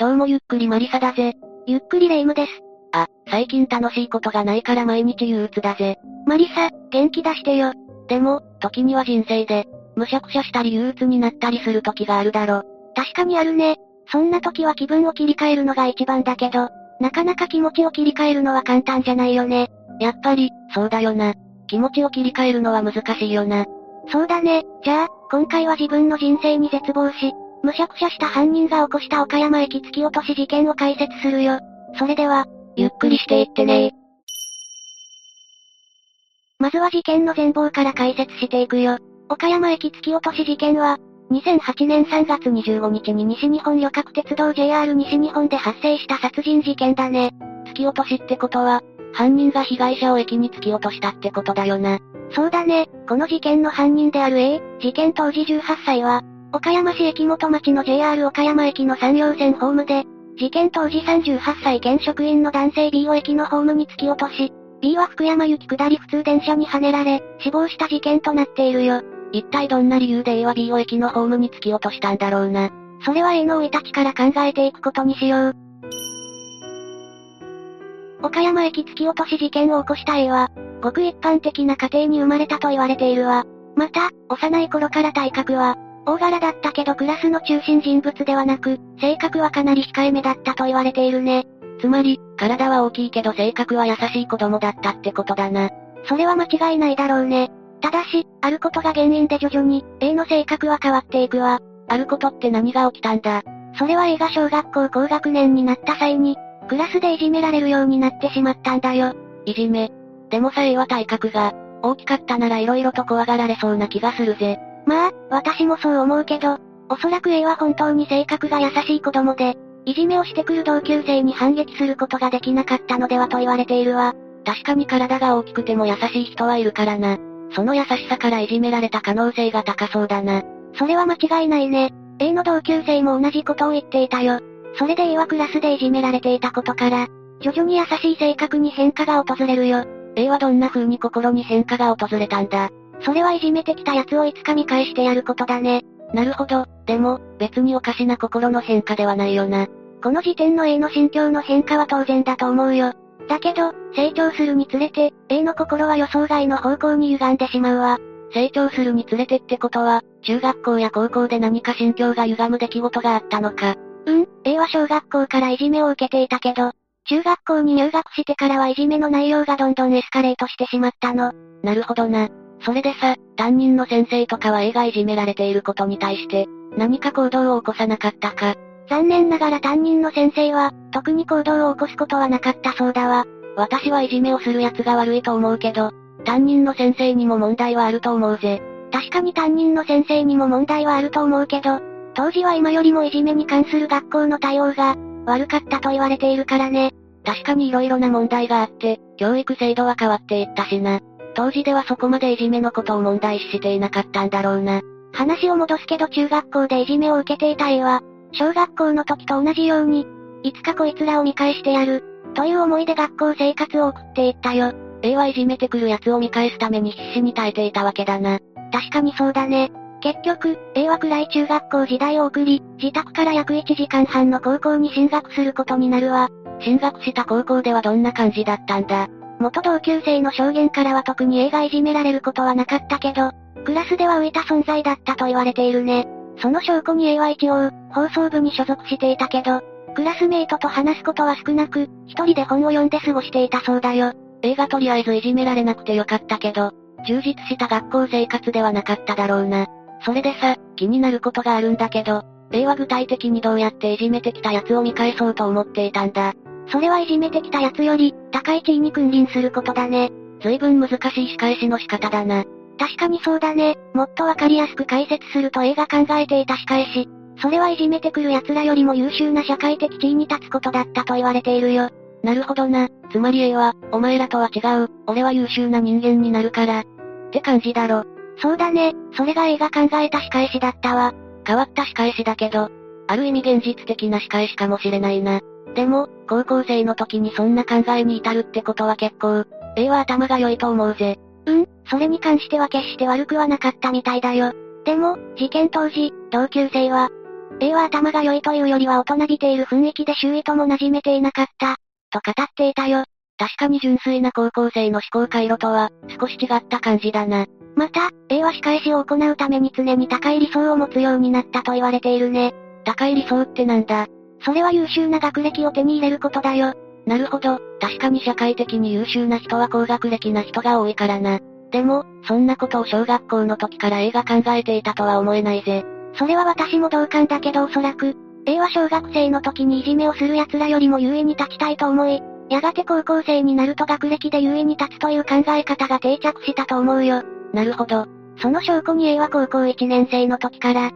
どうもゆっくりマリサだぜ。ゆっくりレ夢ムです。あ、最近楽しいことがないから毎日憂鬱だぜ。マリサ、元気出してよ。でも、時には人生で、むしゃくしゃしたり憂鬱になったりする時があるだろ。確かにあるね。そんな時は気分を切り替えるのが一番だけど、なかなか気持ちを切り替えるのは簡単じゃないよね。やっぱり、そうだよな。気持ちを切り替えるのは難しいよな。そうだね。じゃあ、今回は自分の人生に絶望し、むしゃくしゃした犯人が起こした岡山駅突き落とし事件を解説するよ。それでは、ゆっくりしていってねまずは事件の全貌から解説していくよ。岡山駅突き落とし事件は、2008年3月25日に西日本旅客鉄道 JR 西日本で発生した殺人事件だね。突き落としってことは、犯人が被害者を駅に突き落としたってことだよな。そうだね。この事件の犯人である A、事件当時18歳は、岡山市駅元町の JR 岡山駅の山陽線ホームで、事件当時38歳兼職員の男性 B を駅のホームに突き落とし、B は福山行き下り普通電車にはねられ、死亡した事件となっているよ。一体どんな理由で A は B を駅のホームに突き落としたんだろうな。それは A の生い立ちから考えていくことにしよう。岡山駅突き落とし事件を起こした A は、ごく一般的な家庭に生まれたと言われているわ。また、幼い頃から体格は、大柄だったけどクラスの中心人物ではなく、性格はかなり控えめだったと言われているね。つまり、体は大きいけど性格は優しい子供だったってことだな。それは間違いないだろうね。ただし、あることが原因で徐々に、A の性格は変わっていくわ。あることって何が起きたんだ？それは A が小学校高学年になった際に、クラスでいじめられるようになってしまったんだよ。いじめ。でもさ A は体格が、大きかったなら色々と怖がられそうな気がするぜ。まあ、私もそう思うけど、おそらく A は本当に性格が優しい子供で、いじめをしてくる同級生に反撃することができなかったのではと言われているわ。確かに体が大きくても優しい人はいるからな。その優しさからいじめられた可能性が高そうだな。それは間違いないね。A の同級生も同じことを言っていたよ。それで A はクラスでいじめられていたことから、徐々に優しい性格に変化が訪れるよ。A はどんな風に心に変化が訪れたんだ？それはいじめてきた奴をいつか見返してやることだね。なるほど。でも、別におかしな心の変化ではないよな。この時点の A の心境の変化は当然だと思うよ。だけど、成長するにつれて、A の心は予想外の方向に歪んでしまうわ。成長するにつれてってことは、中学校や高校で何か心境が歪む出来事があったのか。うん、A は小学校からいじめを受けていたけど、中学校に入学してからはいじめの内容がどんどんエスカレートしてしまったの。なるほどな。それでさ、担任の先生とかは A がいじめられていることに対して、何か行動を起こさなかったか。残念ながら担任の先生は、特に行動を起こすことはなかったそうだわ。私はいじめをする奴が悪いと思うけど、担任の先生にも問題はあると思うぜ。確かに担任の先生にも問題はあると思うけど、当時は今よりもいじめに関する学校の対応が、悪かったと言われているからね。確かに色々な問題があって、教育制度は変わっていったしな。当時ではそこまでいじめのことを問題視していなかったんだろうな。話を戻すけど中学校でいじめを受けていた A は、小学校の時と同じように、いつかこいつらを見返してやる、という思いで学校生活を送っていったよ。A はいじめてくる奴を見返すために必死に耐えていたわけだな。確かにそうだね。結局、A は暗い中学校時代を送り、自宅から約1時間半の高校に進学することになるわ。進学した高校ではどんな感じだったんだ？元同級生の証言からは特に A がいじめられることはなかったけど、クラスでは浮いた存在だったと言われているね。その証拠に A は一応、放送部に所属していたけど、クラスメイトと話すことは少なく、一人で本を読んで過ごしていたそうだよ。A がとりあえずいじめられなくてよかったけど、充実した学校生活ではなかっただろうな。それでさ、気になることがあるんだけど、A は具体的にどうやっていじめてきた奴を見返そうと思っていたんだ。それはいじめてきた奴より、高い地位に君臨することだね。随分難しい仕返しの仕方だな。確かにそうだね。もっとわかりやすく解説すると A が考えていた仕返し。それはいじめてくる奴らよりも優秀な社会的地位に立つことだったと言われているよ。なるほどな。つまり A は、お前らとは違う、俺は優秀な人間になるから。って感じだろ。そうだね、それが A が考えた仕返しだったわ。変わった仕返しだけど、ある意味現実的な仕返しかもしれないな。でも、高校生の時にそんな考えに至るってことは結構、A は頭が良いと思うぜ。うん、それに関しては決して悪くはなかったみたいだよ。でも、事件当時、同級生は、A は頭が良いというよりは大人びている雰囲気で周囲とも馴染めていなかった、と語っていたよ。確かに純粋な高校生の思考回路とは、少し違った感じだな。また、A は仕返しを行うために常に高い理想を持つようになったと言われているね。高い理想ってなんだ？それは優秀な学歴を手に入れることだよ。なるほど、確かに社会的に優秀な人は高学歴な人が多いからな。でも、そんなことを小学校の時から A が考えていたとは思えないぜ。それは私も同感だけどおそらく、A は小学生の時にいじめをする奴らよりも優位に立ちたいと思い、やがて高校生になると学歴で優位に立つという考え方が定着したと思うよ。なるほど。その証拠に A は高校1年生の時から、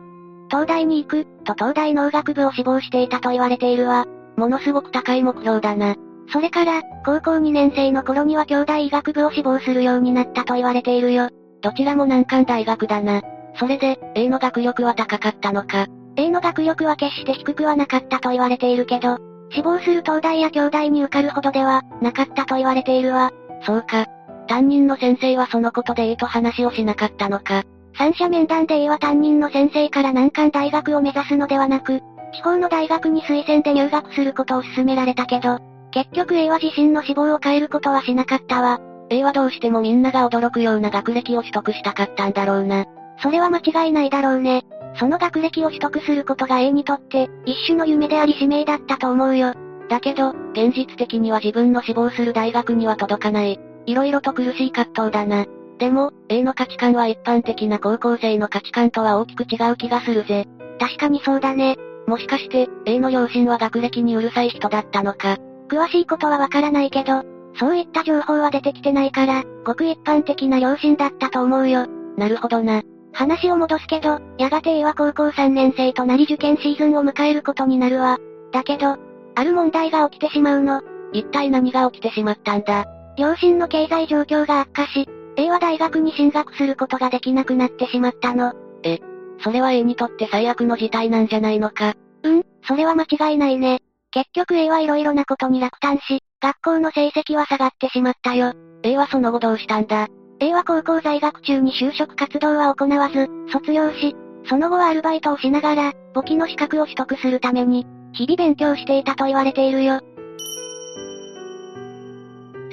東大に行く、と東大農学部を志望していたと言われているわ。ものすごく高い目標だな。それから、高校2年生の頃には兄弟医学部を志望するようになったと言われているよ。どちらも難関大学だな。それで、A の学力は高かったのか。A の学力は決して低くはなかったと言われているけど、志望する東大や兄弟に受かるほどでは、なかったと言われているわ。そうか。担任の先生はそのことで A と話をしなかったのか。三者面談で A は担任の先生から難関大学を目指すのではなく、地方の大学に推薦で入学することを勧められたけど、結局 A は自身の志望を変えることはしなかったわ。A はどうしてもみんなが驚くような学歴を取得したかったんだろうな。それは間違いないだろうね。その学歴を取得することが A にとって、一種の夢であり使命だったと思うよ。だけど、現実的には自分の志望する大学には届かない。色々と苦しい葛藤だな。でも、A の価値観は一般的な高校生の価値観とは大きく違う気がするぜ。確かにそうだね。もしかして、A の両親は学歴にうるさい人だったのか。詳しいことはわからないけど、そういった情報は出てきてないから、ごく一般的な両親だったと思うよ。なるほどな。話を戻すけど、やがて A は高校3年生となり受験シーズンを迎えることになるわ。だけど、ある問題が起きてしまうの。一体何が起きてしまったんだ？両親の経済状況が悪化し、A は大学に進学することができなくなってしまったの。え、それは A にとって最悪の事態なんじゃないのか？うん、それは間違いないね。結局 A はいろいろなことに落胆し、学校の成績は下がってしまったよ。A はその後どうしたんだ ?A は高校在学中に就職活動は行わず、卒業し、その後はアルバイトをしながら、簿記の資格を取得するために、日々勉強していたと言われているよ。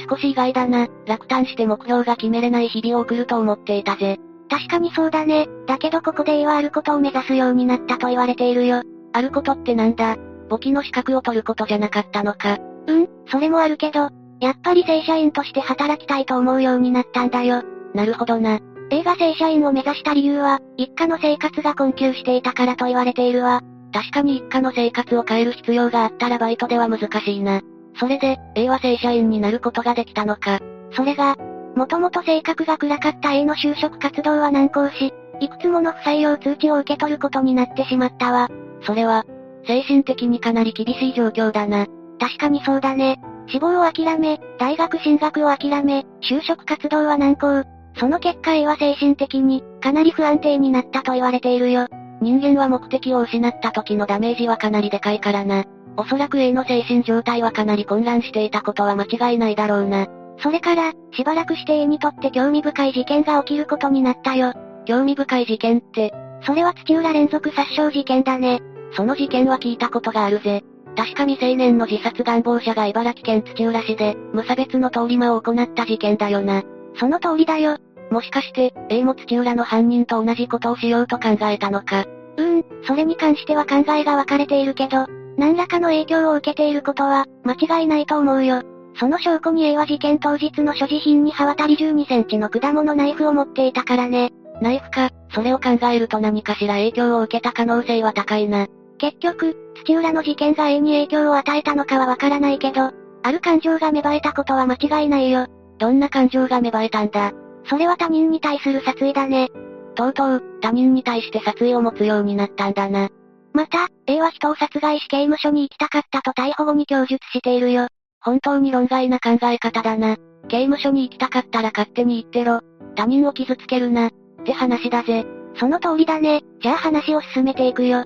少し意外だな。落胆して目標が決めれない日々を送ると思っていたぜ。確かにそうだね。だけどここで A はあることを目指すようになったと言われているよ。あることってなんだ？簿記の資格を取ることじゃなかったのか？うん、それもあるけど、やっぱり正社員として働きたいと思うようになったんだよ。なるほどな。A が正社員を目指した理由は、一家の生活が困窮していたからと言われているわ。確かに一家の生活を変える必要があったらバイトでは難しいな。それで、A は正社員になることができたのか。それが、もともと性格が暗かった A の就職活動は難航し、いくつもの不採用通知を受け取ることになってしまったわ。それは、精神的にかなり厳しい状況だな。確かにそうだね。志望を諦め、大学進学を諦め、就職活動は難航。その結果 A は精神的に、かなり不安定になったと言われているよ。人間は目的を失った時のダメージはかなりでかいからな。おそらく A の精神状態はかなり混乱していたことは間違いないだろうな。それから、しばらくして A にとって興味深い事件が起きることになったよ。興味深い事件って、それは土浦連続殺傷事件だね。その事件は聞いたことがあるぜ。確か未成年の自殺願望者が茨城県土浦市で、無差別の通り魔を行った事件だよな。その通りだよ。もしかして、A も土浦の犯人と同じことをしようと考えたのか。うーん、それに関しては考えが分かれているけど、何らかの影響を受けていることは、間違いないと思うよ。その証拠に A は事件当日の所持品に刃渡り12センチの果物ナイフを持っていたからね。ナイフか、それを考えると何かしら影響を受けた可能性は高いな。結局、土浦の事件が A に影響を与えたのかはわからないけど、ある感情が芽生えたことは間違いないよ。どんな感情が芽生えたんだ？それは他人に対する殺意だね。とうとう、他人に対して殺意を持つようになったんだな。また、A は人を殺害し刑務所に行きたかったと逮捕後に供述しているよ。本当に論外な考え方だな。刑務所に行きたかったら勝手に行ってろ。他人を傷つけるな。って話だぜ。その通りだね。じゃあ話を進めていくよ。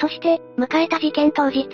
そして、迎えた事件当日、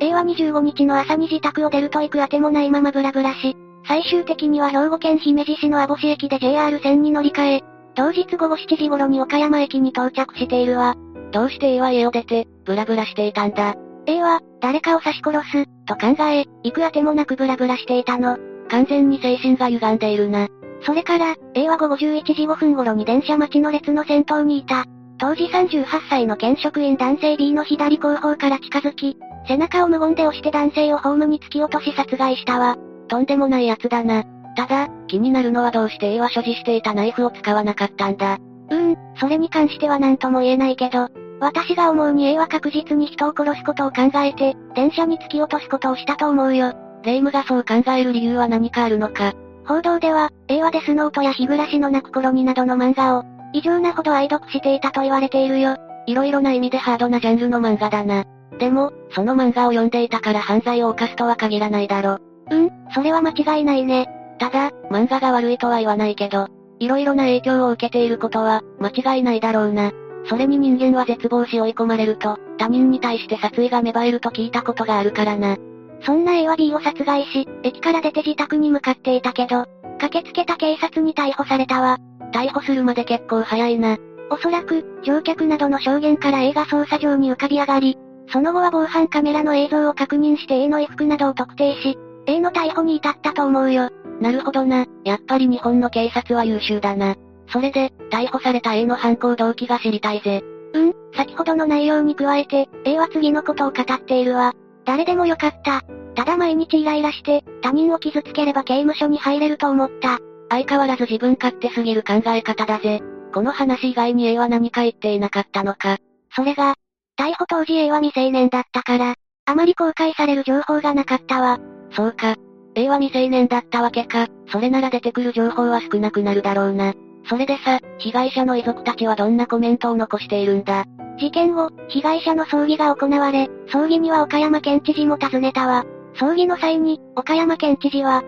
A は25日の朝に自宅を出ると行くあてもないままブラブラし、最終的には兵庫県姫路市の網干駅で JR 線に乗り換え、当日午後7時頃に岡山駅に到着しているわ。どうして A は家を出て、ブラブラしていたんだ ?A は、誰かを刺し殺す、と考え、行くあてもなくブラブラしていたの。完全に精神が歪んでいるな。それから、A は午後11時5分頃に電車待ちの列の先頭にいた。当時38歳の県職員男性 B の左後方から近づき、背中を無言で押して男性をホームに突き落とし殺害したわ。とんでもない奴だな。ただ、気になるのはどうして A は所持していたナイフを使わなかったんだ。うーん、それに関しては何とも言えないけど、私が思うに A は確実に人を殺すことを考えて、電車に突き落とすことをしたと思うよ。霊夢がそう考える理由は何かあるのか。報道では、A はデスノートや日暮らしの泣く頃になどの漫画を、異常なほど愛読していたと言われているよ。いろいろな意味でハードなジャンルの漫画だな。でも、その漫画を読んでいたから犯罪を犯すとは限らないだろ。うん、それは間違いないね。ただ、漫画が悪いとは言わないけど、いろいろな影響を受けていることは、間違いないだろうな。それに人間は絶望し追い込まれると、他人に対して殺意が芽生えると聞いたことがあるからな。そんな A は B を殺害し、駅から出て自宅に向かっていたけど、駆けつけた警察に逮捕されたわ。逮捕するまで結構早いな。おそらく、乗客などの証言から A が捜査上に浮かび上がり、その後は防犯カメラの映像を確認して A の衣服などを特定し、A の逮捕に至ったと思うよ。なるほどな。やっぱり日本の警察は優秀だな。それで、逮捕された A の犯行動機が知りたいぜ。うん、先ほどの内容に加えて、A は次のことを語っているわ。誰でもよかった。ただ毎日イライラして、他人を傷つければ刑務所に入れると思った。相変わらず自分勝手すぎる考え方だぜ。この話以外に A は何か言っていなかったのか。それが、逮捕当時 A は未成年だったから、あまり公開される情報がなかったわ。そうか。A は未成年だったわけか。それなら出てくる情報は少なくなるだろうな。それでさ、被害者の遺族たちはどんなコメントを残しているんだ？事件後、被害者の葬儀が行われ、葬儀には岡山県知事も訪ねたわ。葬儀の際に、岡山県知事は、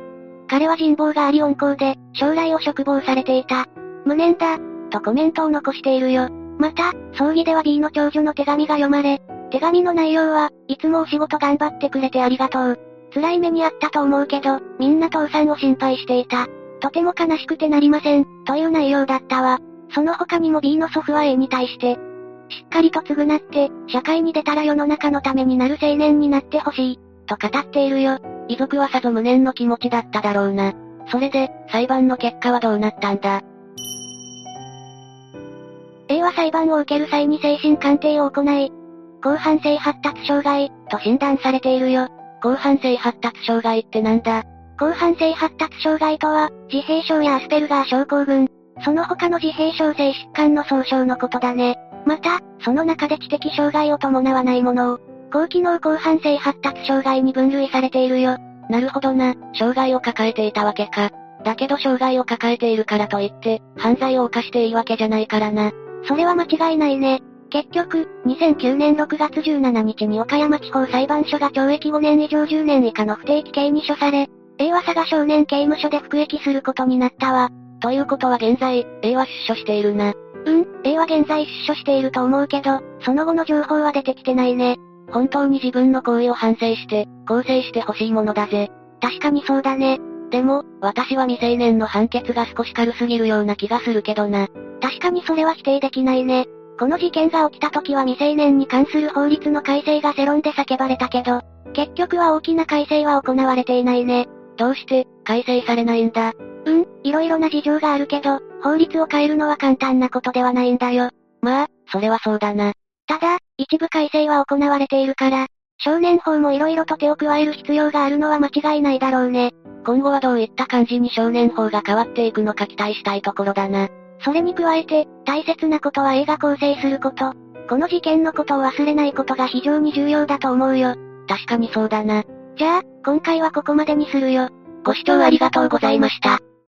彼は人望があり温厚で、将来を嘱望されていた。無念だ、とコメントを残しているよ。また、葬儀では B の長女の手紙が読まれ、手紙の内容は、いつもお仕事頑張ってくれてありがとう。辛い目にあったと思うけど、みんな父さんを心配していた。とても悲しくてなりません、という内容だったわ。その他にも B の祖父は A に対して、しっかりと償って、社会に出たら世の中のためになる青年になってほしい、と語っているよ。遺族はさぞ無念の気持ちだっただろうな。それで、裁判の結果はどうなったんだ？A は裁判を受ける際に精神鑑定を行い、広範性発達障害、と診断されているよ。広範性発達障害ってなんだ？広範性発達障害とは、自閉症やアスペルガー症候群、その他の自閉症性疾患の総称のことだね。また、その中で知的障害を伴わないものを、高機能広範性発達障害に分類されているよ。なるほどな、障害を抱えていたわけか。だけど障害を抱えているからといって、犯罪を犯していいわけじゃないからな。それは間違いないね。結局、2009年6月17日に岡山地方裁判所が懲役5年以上10年以下の不定期刑に処され、A は佐賀少年刑務所で服役することになったわ。ということは現在、A は出所しているな。うん、A は現在出所していると思うけど、その後の情報は出てきてないね。本当に自分の行為を反省して、更生してほしいものだぜ。確かにそうだね。でも、私は未成年の判決が少し軽すぎるような気がするけどな。確かにそれは否定できないね。この事件が起きた時は未成年に関する法律の改正が世論で叫ばれたけど、結局は大きな改正は行われていないね。どうして、改正されないんだ？うん、いろいろな事情があるけど、法律を変えるのは簡単なことではないんだよ。まあ、それはそうだな。ただ、一部改正は行われているから、少年法も色々と手を加える必要があるのは間違いないだろうね。今後はどういった感じに少年法が変わっていくのか期待したいところだな。それに加えて、大切なことは映画構成すること。この事件のことを忘れないことが非常に重要だと思うよ。確かにそうだな。じゃあ、今回はここまでにするよ。ご視聴ありがとうございました。